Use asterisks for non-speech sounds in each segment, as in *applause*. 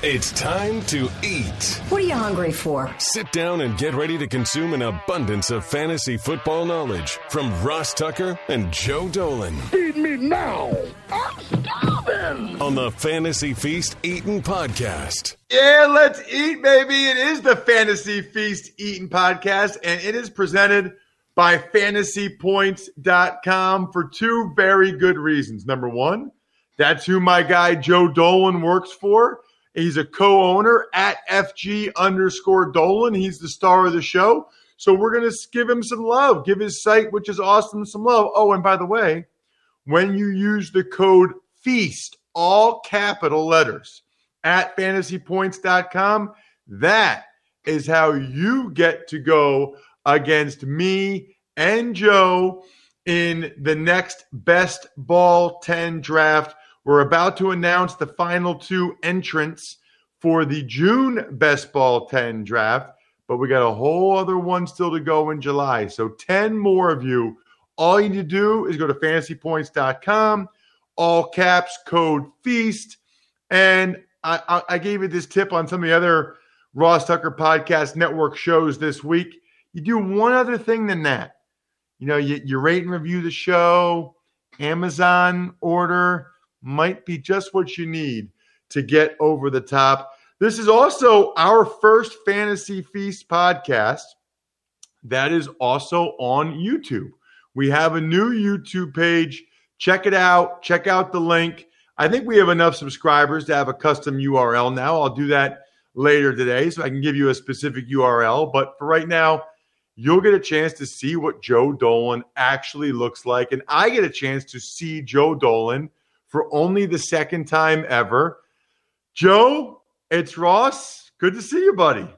It's time to eat. What are you hungry for? Sit down and get ready to consume an abundance of fantasy football knowledge from Ross Tucker and Joe Dolan. Feed me now. I'm starving. On the Fantasy Feast Eating Podcast. Yeah, let's eat, baby. It is the Fantasy Feast Eating Podcast, and it is presented by fantasypoints.com for two very good reasons. Number one, that's who my guy Joe Dolan works for. He's a co-owner at FG underscore Dolan. He's the star of the show. So we're going to give him some love, give his site, which is awesome, some love. Oh, and by the way, when you use the code FEAST, all capital letters, at fantasypoints.com, that is how you get to go against me and Joe in the next best ball 10 draft we're about to announce the final two entrants for the June Best Ball 10 draft, but we got a whole other one still to go in July. So 10 more of you. All you need to do is go to fantasypoints.com, all caps, code FEAST. And I, I, I gave you this tip on some of the other Ross Tucker Podcast Network shows this week. You do one other thing than that. You know, you, you rate and review the show, Amazon order might be just what you need to get over the top. This is also our first Fantasy Feast podcast that is also on YouTube. We have a new YouTube page. Check it out. Check out the link. I think we have enough subscribers to have a custom URL now. I'll do that later today so I can give you a specific URL. But for right now, you'll get a chance to see what Joe Dolan actually looks like. And I get a chance to see Joe Dolan for only the second time ever. Joe, it's Ross. Good to see you, buddy.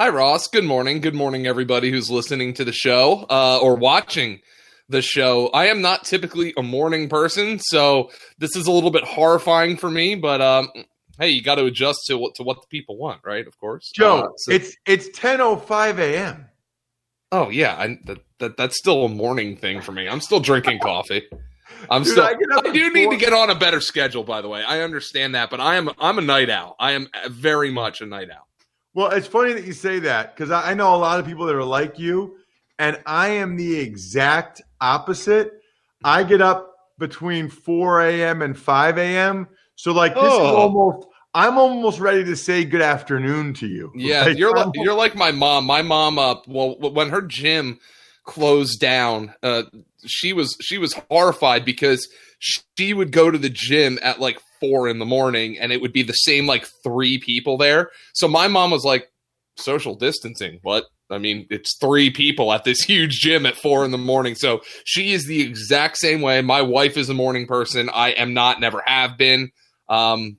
Hi, Ross. Good morning. Good morning, everybody who's listening to the show uh, or watching the show. I am not typically a morning person, so this is a little bit horrifying for me. But um, hey, you got to adjust to what to what the people want, right? Of course, Joe. Uh, so- it's it's ten oh five a.m. Oh yeah, I, that, that that's still a morning thing for me. I'm still drinking coffee. I'm Dude, still. I I, get up at do need to get on a better schedule. By the way, I understand that, but I am I'm a night owl. I am very much a night owl. Well, it's funny that you say that because I, I know a lot of people that are like you, and I am the exact opposite. I get up between 4 a.m. and 5 a.m. So, like, this is Oh. almost, I'm almost ready to say good afternoon to you. Yeah, Like, you're like you're like my mom. My mom up. well when her gym closed down, uh, she was she was horrified because she would go to the gym at like four in the morning, and it would be the same like three people there. So my mom was like, social distancing. What? I mean, it's three people at this *laughs* huge gym at four in the morning. So she is the exact same way. My wife is a morning person. I am not, never have been. Um,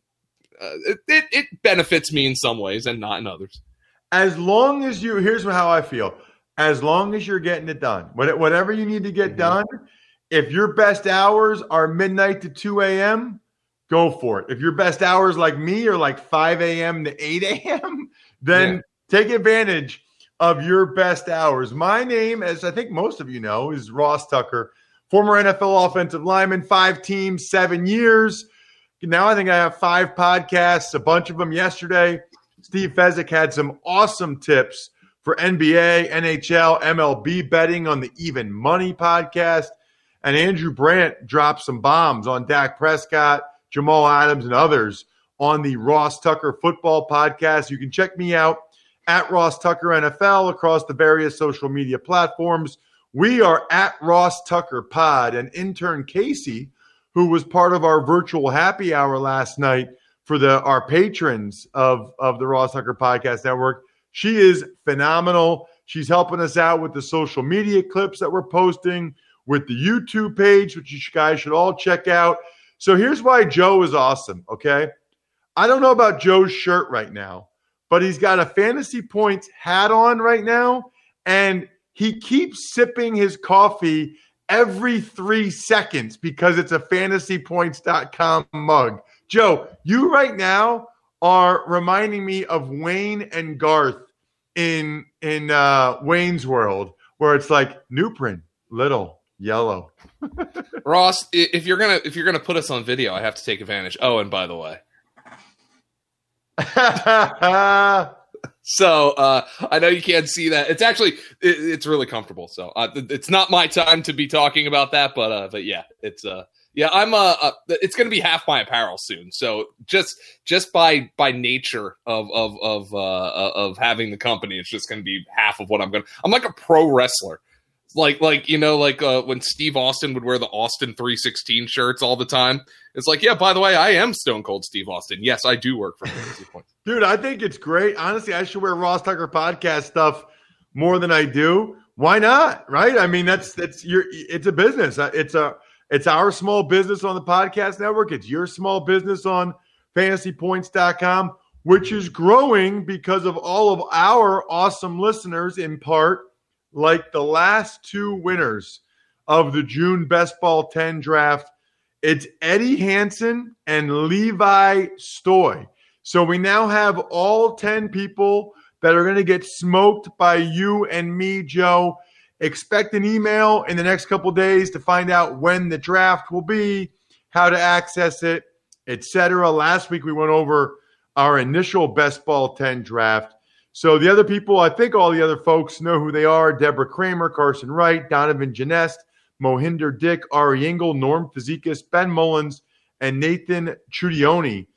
uh, it, it, it benefits me in some ways and not in others. as long as you here's how I feel. As long as you're getting it done, whatever you need to get Mhm. done. If your best hours are midnight to 2 a.m., go for it. If your best hours like me are like 5 a.m. to 8 a.m., *laughs* then Yeah. take advantage of your best hours. My name, as I think most of you know, is Ross Tucker, former NFL offensive lineman, five teams, seven years. Now I think I have five podcasts, a bunch of them yesterday. Steve Fezzik had some awesome tips for NBA, NHL, MLB betting on the Even Money podcast. And Andrew Brandt dropped some bombs on Dak Prescott, Jamal Adams, and others on the Ross Tucker Football Podcast. You can check me out at Ross Tucker NFL across the various social media platforms. We are at Ross Tucker Pod, and intern Casey, who was part of our virtual happy hour last night for the our patrons of of the Ross Tucker Podcast Network. She is phenomenal. She's helping us out with the social media clips that we're posting, with the YouTube page, which you guys should all check out. So here's why Joe is awesome. Okay. I don't know about Joe's shirt right now, but he's got a fantasy points hat on right now. And he keeps sipping his coffee every three seconds because it's a fantasypoints.com mug. Joe, you right now are reminding me of Wayne and Garth in in uh, Wayne's World, where it's like new print, little, yellow. *laughs* Ross, if you're gonna if you're gonna put us on video, I have to take advantage. Oh, and by the way, *laughs* so uh, I know you can't see that. It's actually it, it's really comfortable. So uh, it's not my time to be talking about that, but uh, but yeah, it's uh yeah I'm uh, uh it's going to be half my apparel soon. So just just by by nature of of of uh of having the company, it's just going to be half of what I'm going. to I'm like a pro wrestler like like you know like uh, when Steve Austin would wear the Austin 316 shirts all the time. It's like, yeah, by the way, I am Stone Cold Steve Austin. Yes, I do work for Fantasy Points. *laughs* Dude, I think it's great. Honestly, I should wear Ross Tucker podcast stuff more than I do. Why not? Right? I mean, that's that's your it's a business. Uh, it's a it's our small business on the podcast network. It's your small business on fantasypoints.com, which is growing because of all of our awesome listeners in part like the last two winners of the June Best Ball 10 draft. It's Eddie Hansen and Levi Stoy. So we now have all 10 people that are going to get smoked by you and me, Joe. Expect an email in the next couple days to find out when the draft will be, how to access it, etc. Last week we went over our initial Best Ball 10 draft. So the other people, I think all the other folks know who they are Deborah Kramer, Carson Wright, Donovan Janest, Mohinder Dick, Ari Engel, Norm Fizikas, Ben Mullins, and Nathan Chudioni.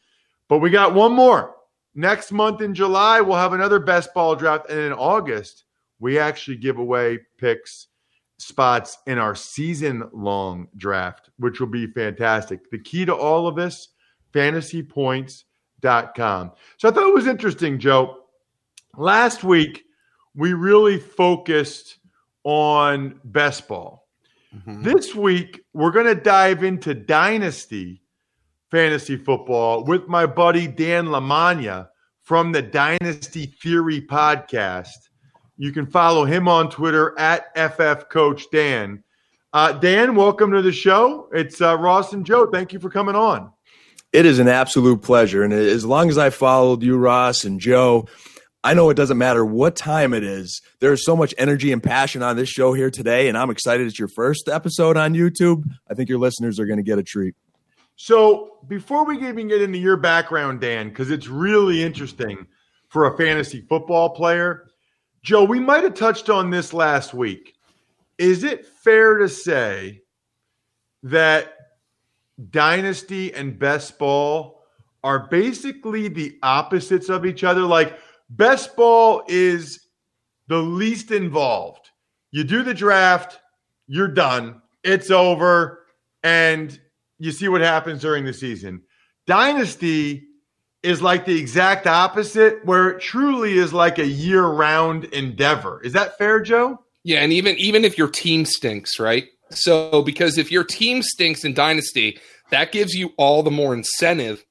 But we got one more. Next month in July, we'll have another best ball draft. And in August, we actually give away picks spots in our season long draft, which will be fantastic. The key to all of this, fantasypoints.com. So I thought it was interesting, Joe last week we really focused on best ball. Mm-hmm. This week we're going to dive into dynasty fantasy football with my buddy Dan Lamagna from the Dynasty Theory podcast. You can follow him on Twitter at FF Coach Dan. Uh, Dan, welcome to the show. It's uh, Ross and Joe. Thank you for coming on. It is an absolute pleasure. And as long as I followed you, Ross and Joe, I know it doesn't matter what time it is. There's so much energy and passion on this show here today, and I'm excited it's your first episode on YouTube. I think your listeners are going to get a treat. So, before we even get into your background, Dan, because it's really interesting for a fantasy football player, Joe, we might have touched on this last week. Is it fair to say that dynasty and best ball are basically the opposites of each other? Like, Best ball is the least involved. You do the draft, you're done, it's over, and you see what happens during the season. Dynasty is like the exact opposite, where it truly is like a year round endeavor. Is that fair, Joe? Yeah, and even even if your team stinks, right? So because if your team stinks in Dynasty, that gives you all the more incentive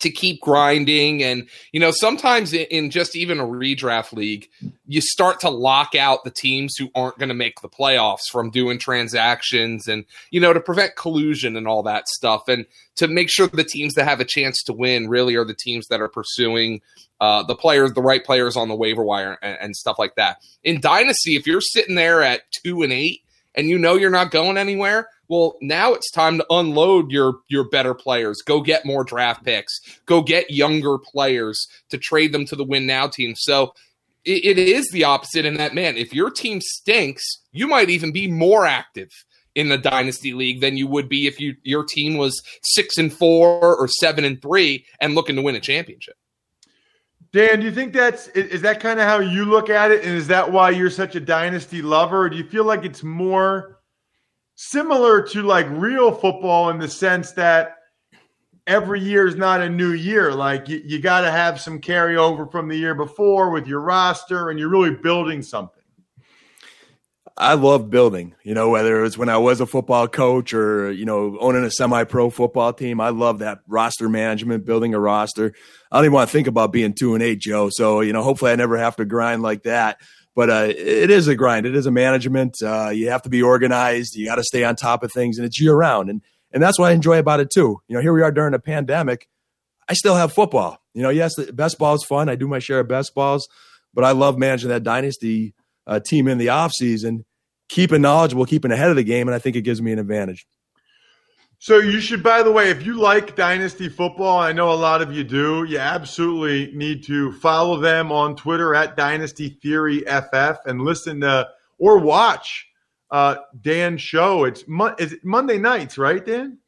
to keep grinding. And you know sometimes in just even a redraft league you start to lock out the teams who aren't going to make the playoffs from doing transactions and you know to prevent collusion and all that stuff. And to make sure the teams that have a chance to win really are the teams that are pursuing uh, the players the right players on the waiver wire and, and stuff like that. In dynasty if you're sitting there at two and eight and you know you're not going anywhere well, now it's time to unload your your better players. Go get more draft picks. Go get younger players to trade them to the win now team. So it, it is the opposite in that man. If your team stinks, you might even be more active in the dynasty league than you would be if you your team was six and four or seven and three and looking to win a championship. Dan, do you think that's is that kind of how you look at it, and is that why you're such a dynasty lover? Or do you feel like it's more similar to like real football in the sense that every year is not a new year. Like you, you got to have some carryover from the year before with your roster, and you're really building something. I love building, you know, whether it's when I was a football coach or, you know, owning a semi pro football team. I love that roster management, building a roster. I don't even want to think about being two and eight, Joe. So, you know, hopefully I never have to grind like that but uh, it is a grind. It is a management. Uh, you have to be organized. You got to stay on top of things, and it's year round. And and that's what I enjoy about it too. You know, here we are during a pandemic. I still have football. You know, yes, the best ball is fun. I do my share of best balls, but I love managing that dynasty uh, team in the off season, keeping knowledgeable, keeping ahead of the game, and I think it gives me an advantage. So you should, by the way, if you like Dynasty football, I know a lot of you do. You absolutely need to follow them on Twitter at Dynasty Theory FF and listen to or watch uh, Dan's show. It's Mo- is it Monday nights, right, Dan?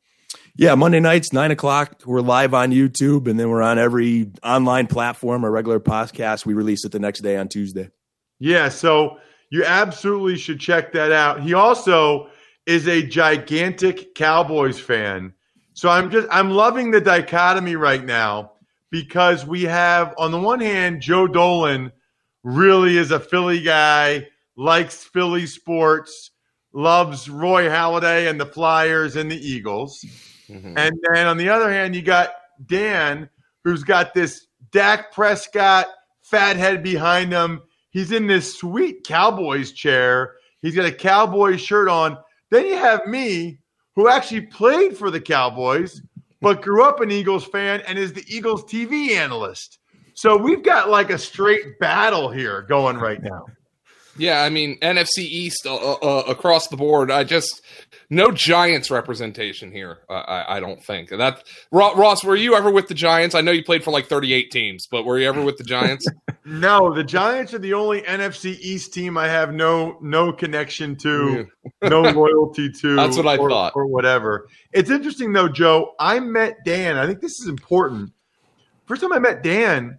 Yeah, Monday nights, nine o'clock. We're live on YouTube, and then we're on every online platform. Our regular podcast, we release it the next day on Tuesday. Yeah, so you absolutely should check that out. He also is a gigantic Cowboys fan. So I'm just I'm loving the dichotomy right now because we have on the one hand Joe Dolan really is a Philly guy, likes Philly sports, loves Roy Halladay and the Flyers and the Eagles. Mm-hmm. And then on the other hand, you got Dan, who's got this Dak Prescott fathead behind him. He's in this sweet Cowboys chair. He's got a Cowboys shirt on. Then you have me, who actually played for the Cowboys, but grew up an Eagles fan and is the Eagles TV analyst. So we've got like a straight battle here going right now. Yeah, I mean NFC East uh, uh, uh, across the board. I just no Giants representation here. Uh, I, I, don't think that Ross. Were you ever with the Giants? I know you played for like thirty-eight teams, but were you ever with the Giants? *laughs* no, the Giants are the only NFC East team I have no no connection to, no loyalty to. *laughs* That's what I or, thought, or whatever. It's interesting though, Joe. I met Dan. I think this is important. First time I met Dan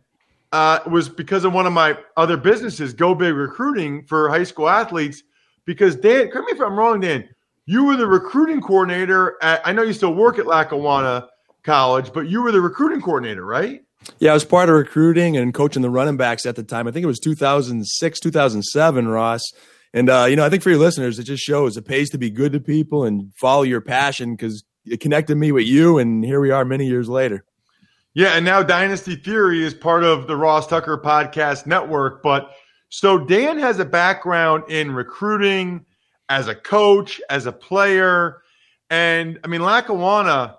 uh, was because of one of my other businesses, Go Big Recruiting for high school athletes. Because Dan, correct me if I'm wrong, Dan, you were the recruiting coordinator. At, I know you still work at Lackawanna College, but you were the recruiting coordinator, right? Yeah, I was part of recruiting and coaching the running backs at the time. I think it was 2006, 2007, Ross. And, uh, you know, I think for your listeners, it just shows it pays to be good to people and follow your passion because it connected me with you. And here we are many years later. Yeah, and now Dynasty Theory is part of the Ross Tucker Podcast Network. But so Dan has a background in recruiting as a coach, as a player. And I mean, Lackawanna,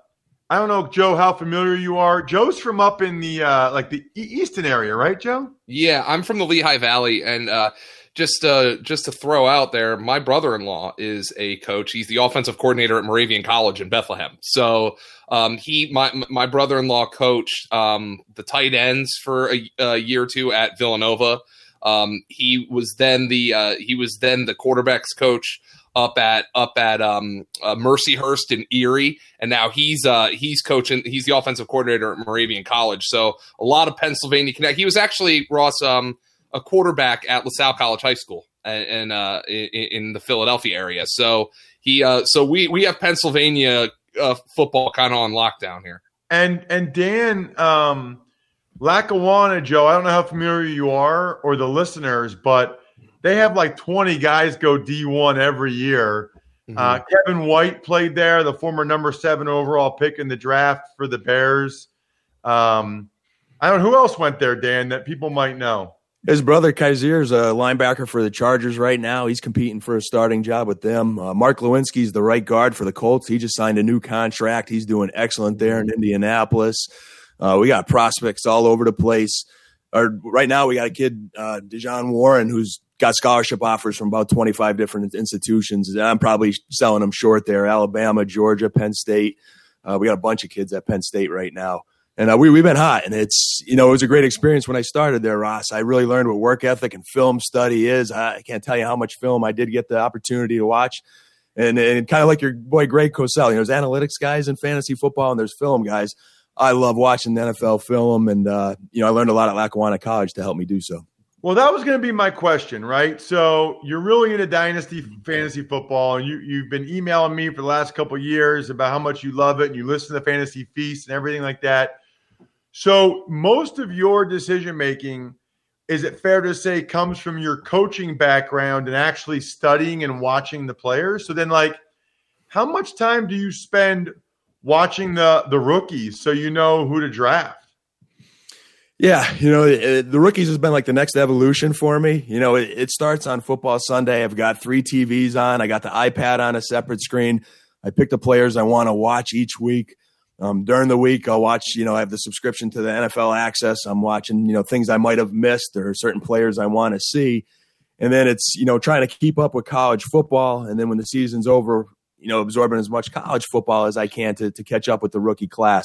I don't know, Joe, how familiar you are. Joe's from up in the uh, like the eastern area, right, Joe? Yeah, I'm from the Lehigh Valley, and uh, just uh, just to throw out there, my brother-in-law is a coach. He's the offensive coordinator at Moravian College in Bethlehem. So um, he, my my brother-in-law, coached um, the tight ends for a, a, year or two at Villanova. Um, he was then the uh, he was then the quarterbacks coach up at up at um, uh, Mercyhurst in Erie, and now he's uh, he's coaching. He's the offensive coordinator at Moravian College. So a lot of Pennsylvania connect. He was actually Ross. Um, a quarterback at LaSalle College High School and uh, in, in, the Philadelphia area. So he, uh, so we we have Pennsylvania uh, football kind of on lockdown here. And and Dan, um, Lackawanna, Joe. I don't know how familiar you are or the listeners, but they have like twenty guys go D one every year. Mm-hmm. Uh, Kevin White played there, the former number seven overall pick in the draft for the Bears. Um, I don't know who else went there, Dan, that people might know. His brother Kyzir is a linebacker for the Chargers right now. He's competing for a starting job with them. Uh, Mark Glowinski's the right guard for the Colts. He just signed a new contract. He's doing excellent there in Indianapolis. Uh, we got prospects all over the place. Or right now, we got a kid, uh, Warren, who's got scholarship offers from about 25 different institutions. I'm probably selling them short there. Alabama, Georgia, Penn State. Uh, we got a bunch of kids at Penn State right now and uh, we we've been hot, and it's you know it was a great experience when I started there, Ross. I really learned what work ethic and film study is. I can't tell you how much film I did get the opportunity to watch, and and kind of like your boy Greg Cosell, you know, there's analytics guys in fantasy football, and there's film guys. I love watching the NFL film, and uh, you know I learned a lot at Lackawanna College to help me do so. Well, that was going to be my question, right? So you're really into dynasty fantasy football, and you you've been emailing me for the last couple years about how much you love it, and you listen to Fantasy Feast and everything like that. So most of your decision making, is it fair to say, comes from your coaching background and actually studying and watching the players? So then, like, how much time do you spend watching the the rookies so you know who to draft? Yeah, you know, the rookies has been like the next evolution for me. You know, it, it, starts on football Sunday. I've got three TVs on. I got the iPad on a separate screen. I pick the players I want to watch each week. Um, during the week, I'll watch, you know, I have the subscription to the NFL access. I'm watching, you know, things I might have missed or certain players I want to see. And then it's, you know, trying to keep up with college football. And then when the season's over, you know, absorbing as much college football as I can to, to catch up with the rookie class.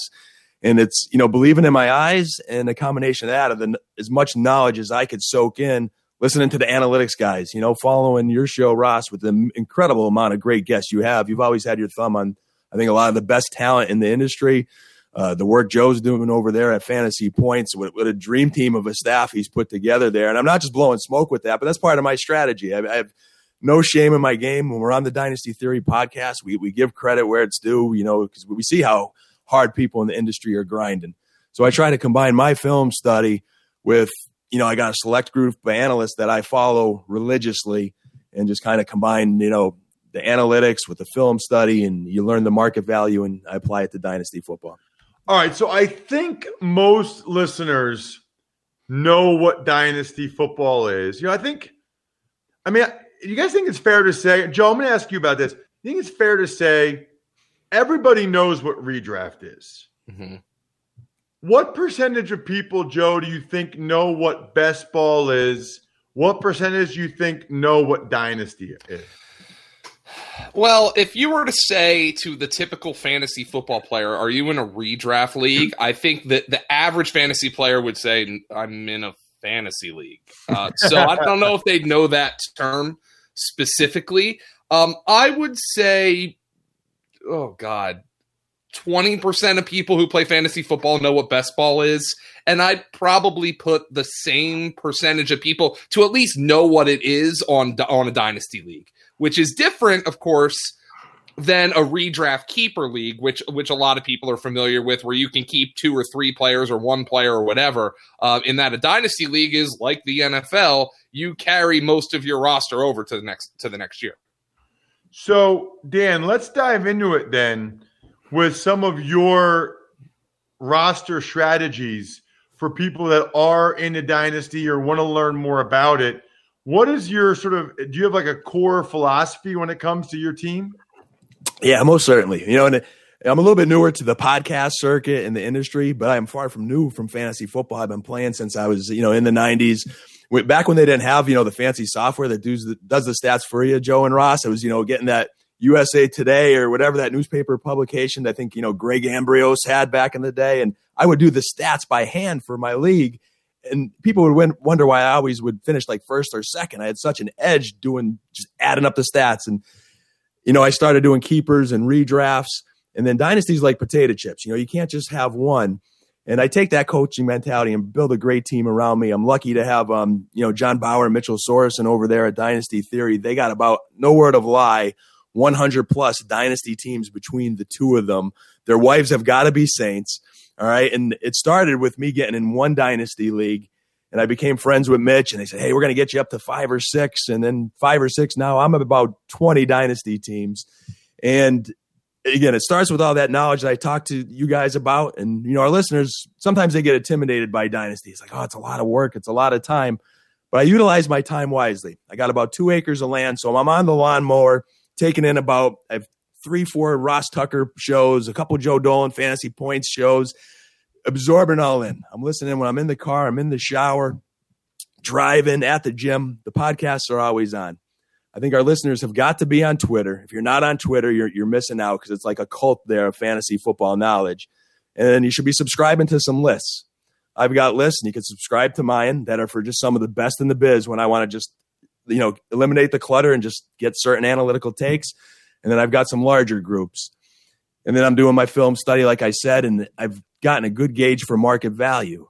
And it's, you know, believing in my eyes and a combination of that of the, as much knowledge as I could soak in, listening to the analytics guys, you know, following your show, Ross, with the incredible amount of great guests you have. You've always had your thumb on, I think, a lot of the best talent in the industry. Uh, the work Joe's doing over there at Fantasy Points, what, what, a dream team of a staff he's put together there. And I'm not just blowing smoke with that, but that's part of my strategy. I, I have no shame in my game. When we're on the Dynasty Theory podcast, we, we give credit where it's due, you know, because we see how hard people in the industry are grinding. So I try to combine my film study with, you know, I got a select group of analysts that I follow religiously and just kind of combine, you know, the analytics with the film study and you learn the market value and I apply it to Dynasty football. All right. So I think most listeners know what Dynasty football is. You know, I think, I mean, you guys think it's fair to say, Joe, I'm going to ask you about this. You think it's fair to say everybody knows what redraft is? Mm-hmm. What percentage of people, Joe, do you think know what best ball is? What percentage do you think know what dynasty is? Well, if you were to say to the typical fantasy football player, "Are you in a redraft league?" I think that the average fantasy player would say, "I'm in a fantasy league." Uh, so I don't know if they'd know that term specifically. Um, I would say, oh God, 20% of people who play fantasy football know what best ball is. And I'd probably put the same percentage of people to at least know what it is on, on a dynasty league, which is different, of course, than a redraft keeper league, which which a lot of people are familiar with, where you can keep two or three players or one player or whatever. Uh, in that, a dynasty league is like the NFL you carry most of your roster over to the next to the next year. So, Dan, let's dive into it then with some of your roster strategies for people that are in a dynasty or want to learn more about it. What is your sort of do you have like a core philosophy when it comes to your team? Yeah, most certainly. You know, and I'm a little bit newer to the podcast circuit and the industry, but I'm far from new from fantasy football. I've been playing since I was, you know, in the 90s back when they didn't have you know the fancy software that does the, does the stats for you, Joe and Ross. It was you know getting that USA Today or whatever that newspaper publication that I think you know Greg Ambrosius had back in the day, and I would do the stats by hand for my league, and people would win, wonder why I always would finish like first or second. I had such an edge doing just adding up the stats, and you know I started doing keepers and redrafts, and then dynasties like potato chips. You know you can't just have one. And I take that coaching mentality and build a great team around me. I'm lucky to have, um, you know, John Bauer and Mitchell Sorensen over there at Dynasty Theory. They got about no word of lie, 100 plus dynasty teams between the two of them. Their wives have got to be saints. All right. And it started with me getting in one dynasty league and I became friends with Mitch and they said, Hey, we're going to get you up to five or six. And then five or six. Now I'm about 20 dynasty teams. And again, it starts with all that knowledge that I talked to you guys about, and you know, our listeners sometimes they get intimidated by dynasty. It's like, oh, it's a lot of work, it's a lot of time, but I utilize my time wisely. I got about two acres of land, so I'm on the lawnmower, taking in about I have three, four Ross Tucker shows, a couple Joe Dolan fantasy points shows, absorbing all in. I'm listening when I'm in the car, I'm in the shower, driving at the gym. The podcasts are always on. I think our listeners have got to be on Twitter. If you're not on Twitter, you're, you're missing out because it's like a cult there of fantasy football knowledge. And you should be subscribing to some lists. I've got lists, and you can subscribe to mine that are for just some of the best in the biz when I want to just, you know, eliminate the clutter and just get certain analytical takes. And then I've got some larger groups. And then I'm doing my film study, like I said, and I've gotten a good gauge for market value.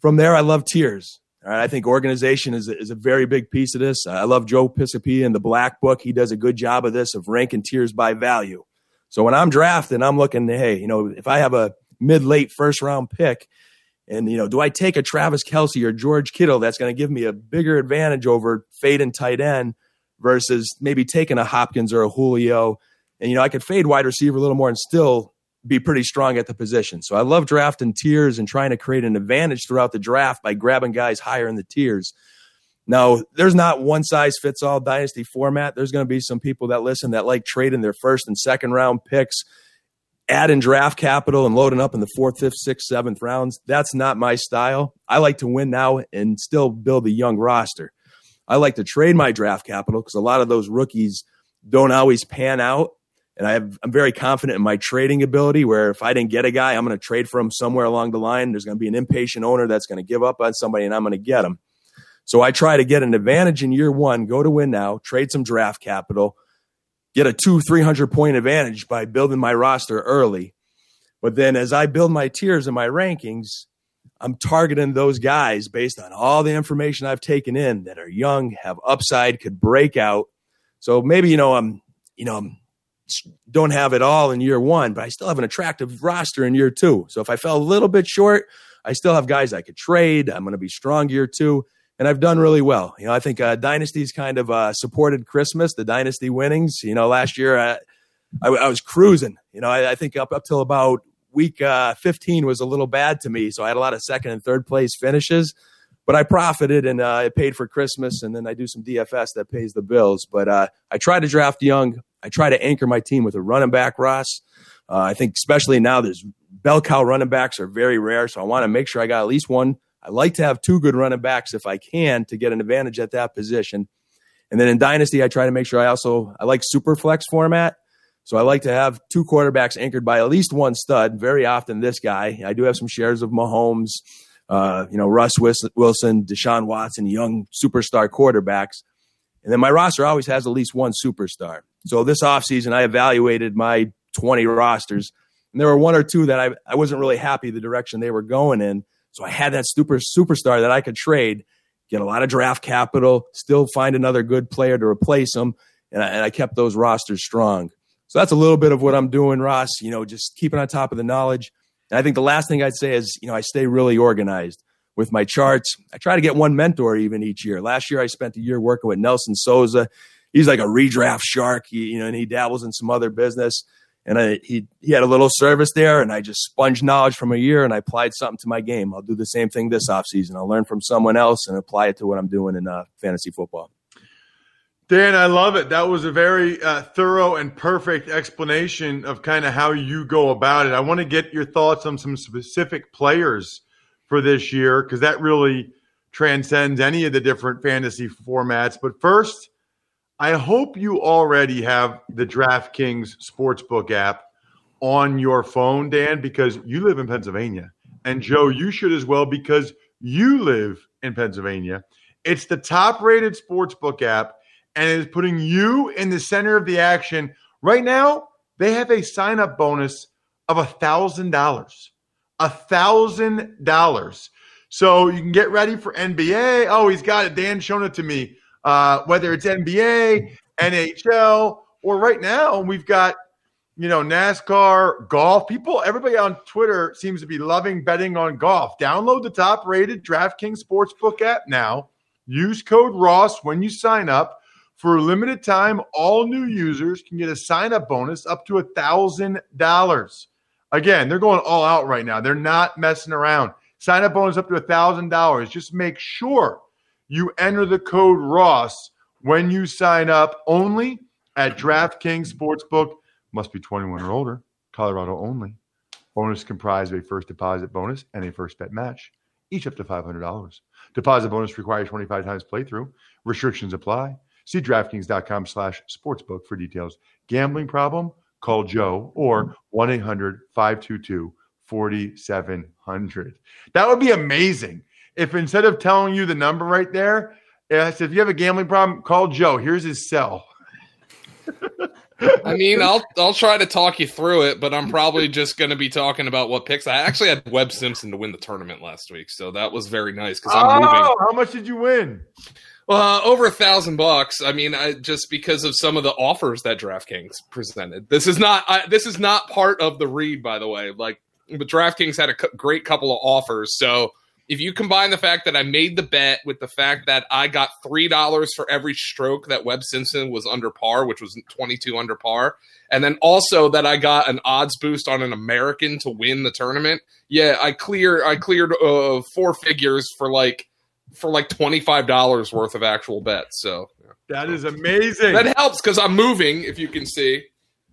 From there, I love tiers. All right, I think organization is a, is a very big piece of this. I love Joe Pisapia and the Black Book. He does a good job of this of ranking tiers by value. So when I'm drafting, I'm looking, hey, you know, if I have a mid late first round pick, and you know, do I take a Travis Kelce or George Kittle that's going to give me a bigger advantage over fade and tight end versus maybe taking a Hopkins or a Julio? And you know, I could fade wide receiver a little more and still be pretty strong at the position. So I love drafting tiers and trying to create an advantage throughout the draft by grabbing guys higher in the tiers. Now, there's not one size fits all dynasty format. There's going to be some people that listen that like trading their first and second round picks, adding draft capital and loading up in the fourth, fifth, sixth, seventh rounds. That's not my style. I like to win now and still build a young roster. I like to trade my draft capital because a lot of those rookies don't always pan out And I have, I'm very confident in my trading ability where if I didn't get a guy, I'm going to trade for him somewhere along the line. There's going to be an impatient owner that's going to give up on somebody and I'm going to get him. So I try to get an advantage in year one, go to win now, trade some draft capital, get a two, 300 point advantage by building my roster early. But then as I build my tiers and my rankings, I'm targeting those guys based on all the information I've taken in that are young, have upside, could break out. So maybe, you know, I'm, you know, I'm don't have it all in year one, but I still have an attractive roster in year two. So if I fell a little bit short, I still have guys I could trade. I'm going to be strong year two, and I've done really well. You know, I think uh, Dynasty's kind of uh, supported Christmas, the Dynasty winnings. You know, last year I, I, I was cruising. You know, I, I, think up up till about week uh, 15 was a little bad to me, so I had a lot of second and third place finishes. But I profited and uh, it paid for Christmas, and then I do some DFS that pays the bills. But uh, I try to draft young. I try to anchor my team with a running back, Ross. Uh, I think especially now there's bell cow running backs are very rare, so I want to make sure I got at least one. I like to have two good running backs if I can to get an advantage at that position. And then in dynasty, I try to make sure I also I like super flex format. So I like to have two quarterbacks anchored by at least one stud. Very often, this guy. I do have some shares of Mahomes, uh, you know, Russ Wilson, Deshaun Watson, young superstar quarterbacks. And then my roster always has at least one superstar. So this offseason, I evaluated my 20 rosters, and there were one or two that I, I wasn't really happy the direction they were going in. So I had that super superstar that I could trade, get a lot of draft capital, still find another good player to replace them, and I, and I kept those rosters strong. So that's a little bit of what I'm doing, Ross. You know, just keeping on top of the knowledge. And I think the last thing I'd say is, you know, I stay really organized with my charts. I try to get one mentor even each year. Last year, I spent a year working with Nelson Souza he's like a redraft shark, he, you know, and he dabbles in some other business. And I, he he had a little service there, and I just sponged knowledge from a year, and I applied something to my game. I'll do the same thing this offseason. I'll learn from someone else and apply it to what I'm doing in uh, fantasy football. Dan, I love it. That was a very uh, thorough and perfect explanation of kind of how you go about it. I want to get your thoughts on some specific players for this year because that really transcends any of the different fantasy formats. But first, I hope you already have the DraftKings Sportsbook app on your phone, Dan, because you live in Pennsylvania. And Joe, you should as well because you live in Pennsylvania. It's the top rated sportsbook app and it is putting you in the center of the action. Right now, they have a sign up bonus of $1,000. $1,000. So you can get ready for NBA. Oh, he's got it. Dan shown it to me uh, whether it's NBA, NHL, or right now we've got you know NASCAR, golf. People, everybody on Twitter seems to be loving betting on golf. Download the top-rated DraftKings Sportsbook app now. Use code Ross when you sign up. For a limited time, all new users can get a sign-up bonus up to a thousand dollars. Again, they're going all out right now. They're not messing around. Sign up bonus up to a thousand dollars. Just make sure you enter the code Ross when you sign up only at DraftKings Sportsbook. Must be 21 or older. Colorado only. Bonus comprised of a first deposit bonus and a first bet match, each up to $500. Deposit bonus requires 25 times playthrough. Restrictions apply. See DraftKings.com slash sportsbook for details. Gambling problem? Call Joe or 1 800 522 4700. That would be amazing if instead of telling you the number right there, I said, if you have a gambling problem, call Joe. Here's his cell. I mean, I'll I'll try to talk you through it, but I'm probably just going to be talking about what picks. I actually had Webb Simpson to win the tournament last week, so that was very nice because I'm oh, moving. How much did you win? Uh, over a thousand bucks. I mean, I, just because of some of the offers that DraftKings presented. This is not I, this is not part of the read, by the way. Like, but DraftKings had a great couple of offers, so if you combine the fact that I made the bet with the fact that I got three dollars for every stroke that Webb Simpson was under par, which was twenty two under par, and then also that I got an odds boost on an American to win the tournament, yeah, I clear I cleared uh, four figures for like for like twenty five dollars worth of actual bets. So yeah. that is amazing. That helps because I'm moving, if you can see.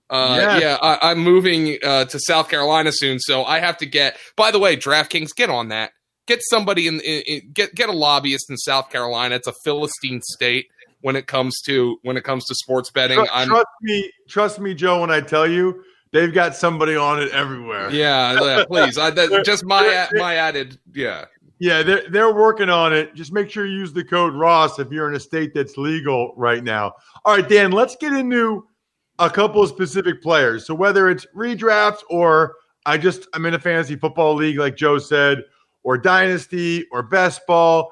Uh, yes. Yeah, I, am moving uh, to South Carolina soon, so I have to get. By the way, DraftKings, get on that get somebody in, in, in, get get a lobbyist in South Carolina. It's a Philistine state. when it comes to when it comes to sports betting. Trust, trust me, trust me, Joe. When I tell you, they've got somebody on it everywhere. yeah, yeah, please. I, that, just my my added yeah. Yeah, they're they're working on it. Just make sure you use the code Ross if you're in a state that's legal right now. All right, Dan, let's get into a couple of specific players. So whether it's redrafts or I just I'm in a fantasy football league, like Joe said, or dynasty or best ball.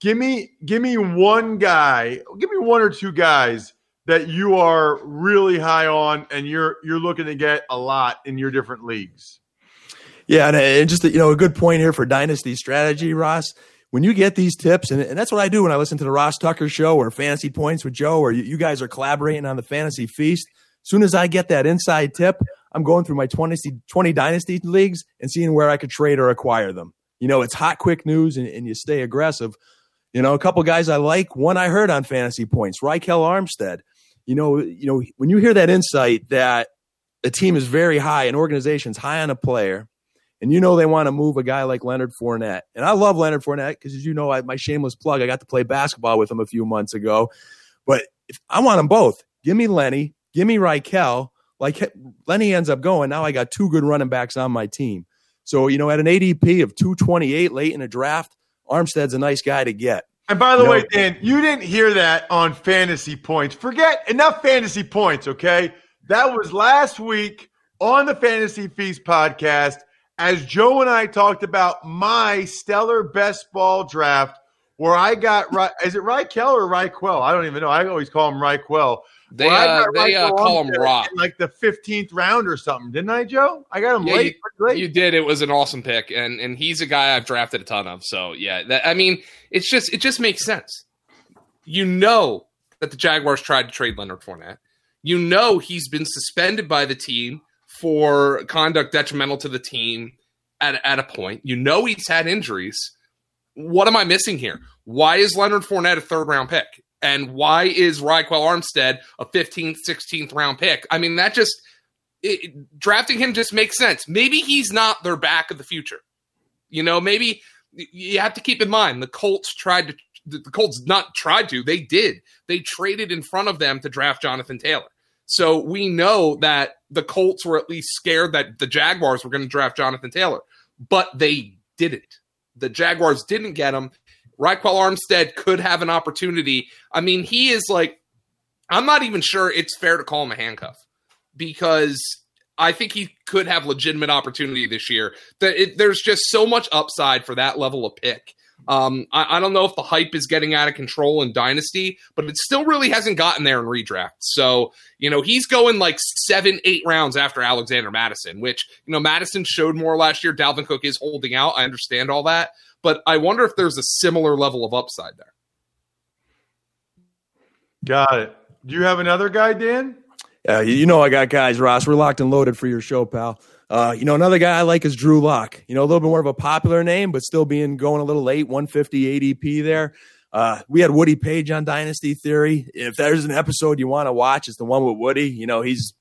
Give me give me one guy, give me one or two guys that you are really high on and you're you're looking to get a lot in your different leagues. Yeah, and, and just you know a good point here for dynasty strategy, Ross. When you get these tips, and, and that's what I do when I listen to the Ross Tucker Show or Fantasy Points with Joe, or you, you guys are collaborating on the Fantasy Feast. As soon as I get that inside tip, I'm going through my 20, 20 dynasty leagues and seeing where I could trade or acquire them. You know, it's hot, quick news, and, and you stay aggressive. You know, a couple guys I like. One I heard on Fantasy Points, Ryquell Armstead. You know, you know when you hear that insight that a team is very high, an organization's high on a player, and you know they want to move a guy like Leonard Fournette. And I love Leonard Fournette because, as you know, I, my shameless plug, I got to play basketball with him a few months ago. But if, I want them both. Give me Lenny, give me Ryquell. Like Lenny ends up going. Now I got two good running backs on my team. So, you know, at an ADP of 228 late in a draft, Armstead's a nice guy to get. And by the way, Dan, you didn't hear that on fantasy points. Forget enough fantasy points, okay? That was last week on the Fantasy Feast podcast as Joe and I talked about my stellar best ball draft where I got right. Is it Rykel or Ryquell? I don't even know. I always call him Ryquell. They I uh, they uh, call him Rock. like the 15th round or something, didn't I, Joe? I got him Yeah, late. pretty late. You did. It was an awesome pick, and and he's a guy I've drafted a ton of. So yeah, that, I mean, it's just it just makes sense. You know that the Jaguars tried to trade Leonard Fournette. You know he's been suspended by the team for conduct detrimental to the team at at a point. You know he's had injuries. What am I missing here? Why is Leonard Fournette a third round pick? And why is Ryquell Armstead a 15th, 16th round pick? I mean, that just it, drafting him just makes sense. Maybe he's not their back of the future. You know, maybe you have to keep in mind the Colts tried to the Colts not tried to, they did. They traded in front of them to draft Jonathan Taylor. So we know that the Colts were at least scared that the Jaguars were going to draft Jonathan Taylor, but they didn't. The Jaguars didn't get him. Ryquell Armstead could have an opportunity. I mean, he is like, I'm not even sure it's fair to call him a handcuff because I think he could have legitimate opportunity this year. That there's just so much upside for that level of pick. Um, I, I don't know if the hype is getting out of control in Dynasty, but it still really hasn't gotten there in redraft. So, you know, he's going like seven, eight rounds after Alexander Mattison, which, you know, Mattison showed more last year. Dalvin Cook is holding out. I understand all that. But I wonder if there's a similar level of upside there. Got it. Do you have another guy, Dan? Uh, you you know I got guys, Ross. We're locked and loaded for your show, pal. Uh, you know another guy I like is Drew Lock. You know a little bit more of a popular name, but still being going a little late, 150 ADP there. Uh, we had Woody Paige on Dynasty Theory. If there's an episode you want to watch, it's the one with Woody. You know he's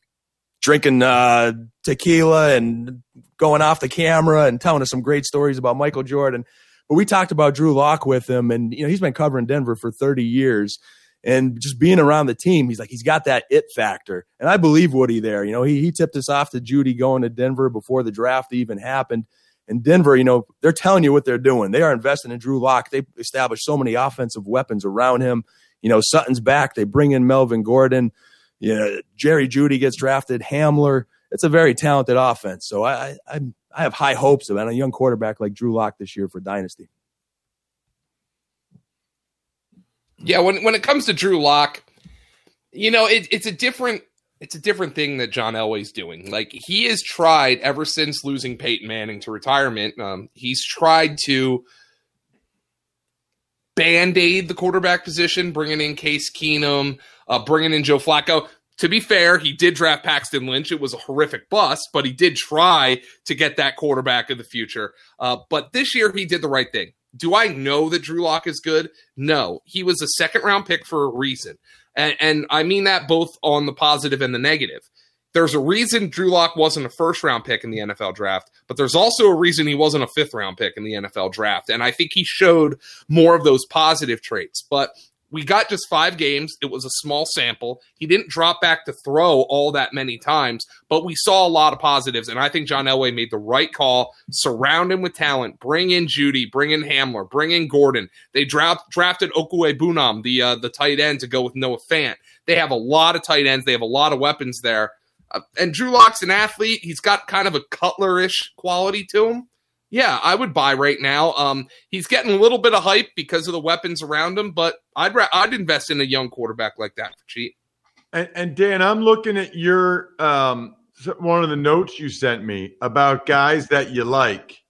drinking uh, tequila and going off the camera and telling us some great stories about Michael Jordan. But we talked about Drew Lock with him, and you know he's been covering Denver for 30 years and just being around the team, he's like he's got that it factor, and I believe Woody there. You know, he he tipped us off to Jeudy going to Denver before the draft even happened. And Denver, you know, they're telling you what they're doing. They are investing in Drew Lock. They established so many offensive weapons around him. You know, Sutton's back. They bring in Melvin Gordon. You know, Jerry Jeudy gets drafted. Hamler. It's a very talented offense. So I I I have high hopes of it. a young quarterback like Drew Lock this year for Dynasty. Yeah, when when it comes to Drew Lock, you know, it, it's a different it's a different thing that John Elway's doing. Like he has tried ever since losing Peyton Manning to retirement. Um, he's tried to band aid the quarterback position, bringing in Case Keenum, uh, bringing in Joe Flacco. To be fair, he did draft Paxton Lynch. It was a horrific bust, but he did try to get that quarterback of the future. Uh, but this year, he did the right thing. Do I know that Drew Lock is good? No. He was a second round pick for a reason. And, and I mean that both on the positive and the negative. There's a reason Drew Lock wasn't a first round pick in the NFL draft, but there's also a reason he wasn't a fifth round pick in the NFL draft. And I think he showed more of those positive traits. But we got just five games. It was a small sample. He didn't drop back to throw all that many times, but we saw a lot of positives. And I think John Elway made the right call. Surround him with talent. Bring in Jeudy. Bring in Hamler. Bring in Gordon. They draft, drafted Okwuegbunam, the uh, the tight end, to go with Noah Fant. They have a lot of tight ends. They have a lot of weapons there. Uh, and Drew Lock's an athlete. He's got kind of a Cutler-ish quality to him yeah, I would buy right now. Um, he's getting a little bit of hype because of the weapons around him, but I'd ra- I'd invest in a young quarterback like that for cheap. And, and Dan, I'm looking at your um, one of the notes you sent me about guys that you like: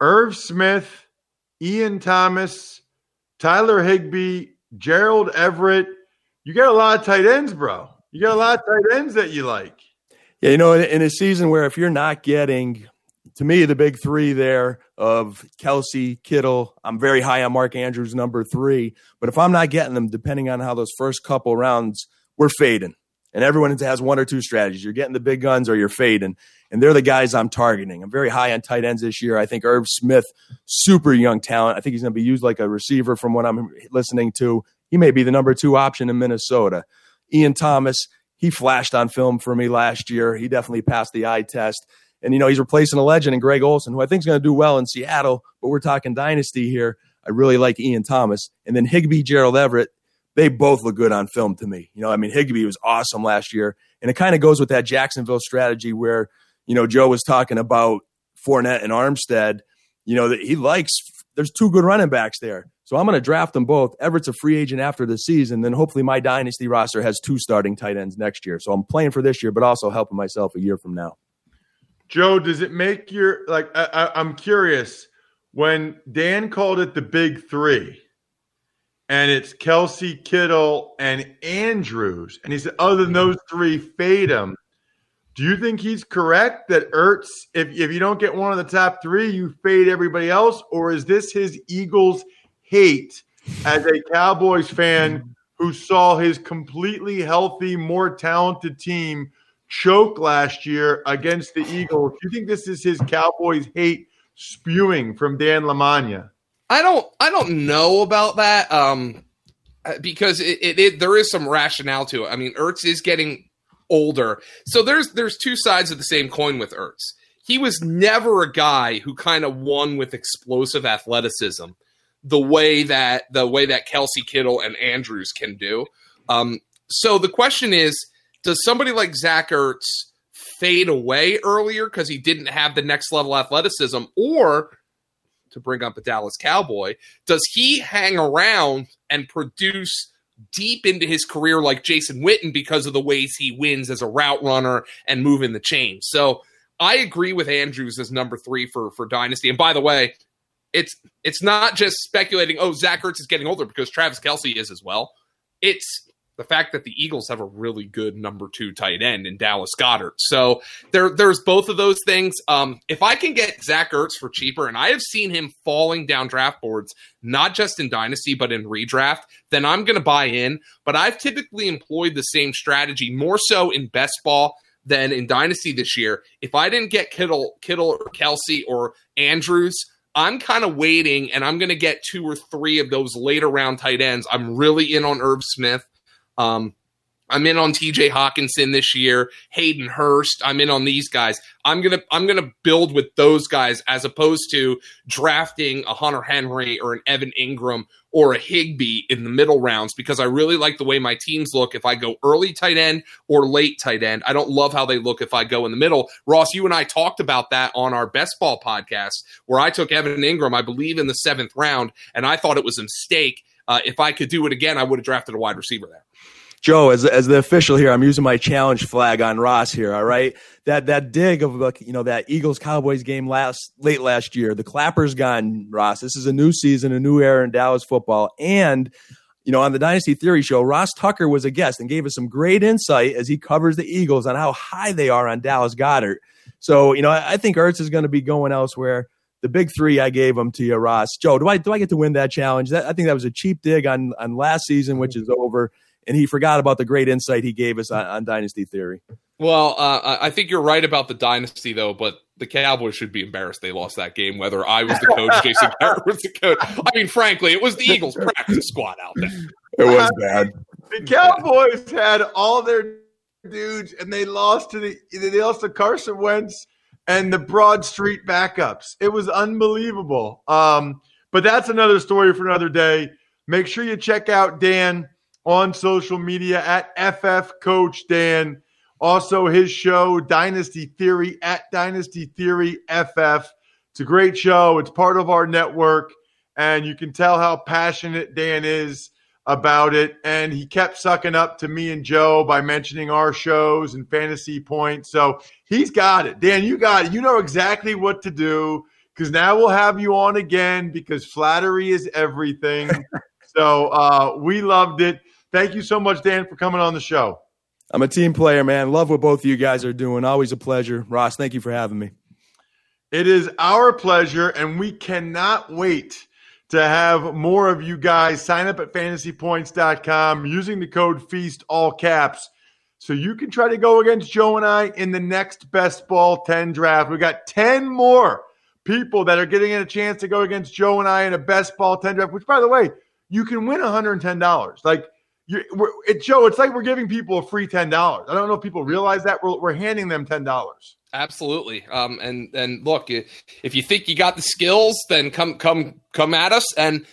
Irv Smith, Ian Thomas, Tyler Higbee, Gerald Everett. You got a lot of tight ends, bro. You got a lot of tight ends that you like. Yeah, you know, in a season where if you're not getting to me, the big three there of Kelce, Kittle, I'm very high on Mark Andrews, number three. But if I'm not getting them, depending on how those first couple rounds, we're fading. And everyone has one or two strategies. You're getting the big guns or you're fading. And they're the guys I'm targeting. I'm very high on tight ends this year. I think Irv Smith, super young talent. I think he's going to be used like a receiver from what I'm listening to. He may be the number two option in Minnesota. Ian Thomas, he flashed on film for me last year. He definitely passed the eye test. And, you know, he's replacing a legend in Greg Olsen, who I think is going to do well in Seattle, but we're talking dynasty here. I really like Ian Thomas. And then Higbee, Gerald Everett, they both look good on film to me. You know, I mean, Higbee was awesome last year. And it kind of goes with that Jacksonville strategy where, you know, Joe was talking about Fournette and Armstead. You know, that he likes, there's two good running backs there. So I'm going to draft them both. Everett's a free agent after the season. Then hopefully my dynasty roster has two starting tight ends next year. So I'm playing for this year, but also helping myself a year from now. Joe, does it make your like? I, am curious when Dan called it the big three, and it's Kelce, Kittle, and Andrews, and he said, oh, other than mm-hmm. those three, fade him. Do you think he's correct that Ertz, if if you don't get one of the top three, you fade everybody else, or is this his Eagles hate as a Cowboys fan mm-hmm. who saw his completely healthy, more talented team? Choke last year against the Eagles. Do you think this is his Cowboys hate spewing from Dan Lamagna? I don't I don't know about that. Um because it, it, it, there is some rationale to it. I mean, Ertz is getting older, so there's there's two sides of the same coin with Ertz. He was never a guy who kind of won with explosive athleticism, the way that the way that Kelce Kittle and Andrews can do. Um, so the question is, does somebody like Zach Ertz fade away earlier because he didn't have the next level athleticism? Or to bring up a Dallas Cowboy, does he hang around and produce deep into his career like Jason Witten because of the ways he wins as a route runner and moving the chain? So I agree with Andrews as number three for for Dynasty. And by the way, it's it's not just speculating. Oh, Zach Ertz is getting older because Travis Kelce is as well. It's the fact that the Eagles have a really good number two tight end in Dallas Goedert. So there, there's both of those things. Um, if I can get Zach Ertz for cheaper, and I have seen him falling down draft boards, not just in Dynasty, but in redraft, then I'm going to buy in. But I've typically employed the same strategy, more so in best ball than in Dynasty this year. If I didn't get Kittle, Kittle or Kelce or Andrews, I'm kind of waiting and I'm going to get two or three of those later round tight ends. I'm really in on Irv Smith. Um, I'm in on TJ Hockenson this year, Hayden Hurst. I'm in on these guys. I'm gonna I'm gonna build with those guys as opposed to drafting a Hunter Henry or an Evan Engram or a Higbee in the middle rounds because I really like the way my teams look if I go early tight end or late tight end. I don't love how they look if I go in the middle. Ross, you and I talked about that on our best ball podcast where I took Evan Engram, I believe, in the seventh round, and I thought it was a mistake. Uh, if I could do it again, I would have drafted a wide receiver there. Joe, as as the official here, I'm using my challenge flag on Ross here. All right, that that dig of you know that Eagles Cowboys game last late last year. The clapper's gone, Ross. This is a new season, a new era in Dallas football, and you know on the Dynasty Theory show, Ross Tucker was a guest and gave us some great insight as he covers the Eagles on how high they are on Dallas Goedert. So you know I, I think Ertz is going to be going elsewhere. The big three I gave them to you, Ross. Joe, do I do I get to win that challenge? That, I think that was a cheap dig on on last season, which is over and he forgot about the great insight he gave us on, on Dynasty Theory. Well, uh, I think you're right about the dynasty, though. But the Cowboys should be embarrassed they lost that game. Whether I was the coach, *laughs* Jason Garrett was the coach. I mean, frankly, it was the Eagles practice squad out there. It was bad. The Cowboys had all their dudes, and they lost to the they lost to Carson Wentz and the Broad Street backups. It was unbelievable. Um, but that's another story for another day. Make sure you check out Dan on social media at FF Coach Dan. Also, his show, Dynasty Theory, at Dynasty Theory FF. It's a great show. It's part of our network, and you can tell how passionate Dan is about it. And he kept sucking up to me and Joe by mentioning our shows and fantasy points. So he's got it. Dan, you got it. You know exactly what to do because now we'll have you on again because flattery is everything. *laughs* so uh, we loved it. Thank you so much, Dan, for coming on the show. I'm a team player, man. Love what both of you guys are doing. Always a pleasure. Ross, thank you for having me. It is our pleasure, and we cannot wait to have more of you guys sign up at fantasypoints.com using the code FEAST, all caps, so you can try to go against Joe and I in the next best ball 10 draft. We got 10 more people that are getting a chance to go against Joe and I in a best ball 10 draft, which, by the way, you can win $110. Like, it, Joe, it's like we're giving people a free ten dollars. I don't know if people realize that we're, we're handing them ten dollars. Absolutely. Um, and and look, if you think you got the skills, then come come come at us. And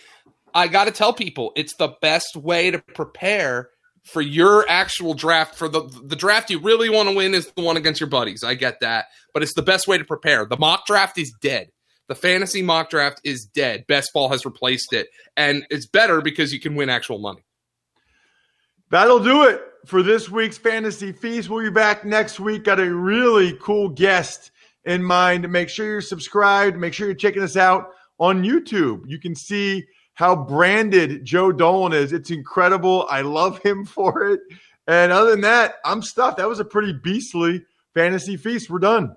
I got to tell people, it's the best way to prepare for your actual draft. For the the draft you really want to win is the one against your buddies. I get that, but it's the best way to prepare. The mock draft is dead. The fantasy mock draft is dead. Best ball has replaced it, and it's better because you can win actual money. That'll do it for this week's Fantasy Feast. We'll be back next week. Got a really cool guest in mind. Make sure you're subscribed. Make sure you're checking us out on YouTube. You can see how branded Joe Dolan is. It's incredible. I love him *laughs* for it. And other than that, I'm stuffed. That was a pretty beastly Fantasy Feast. We're done.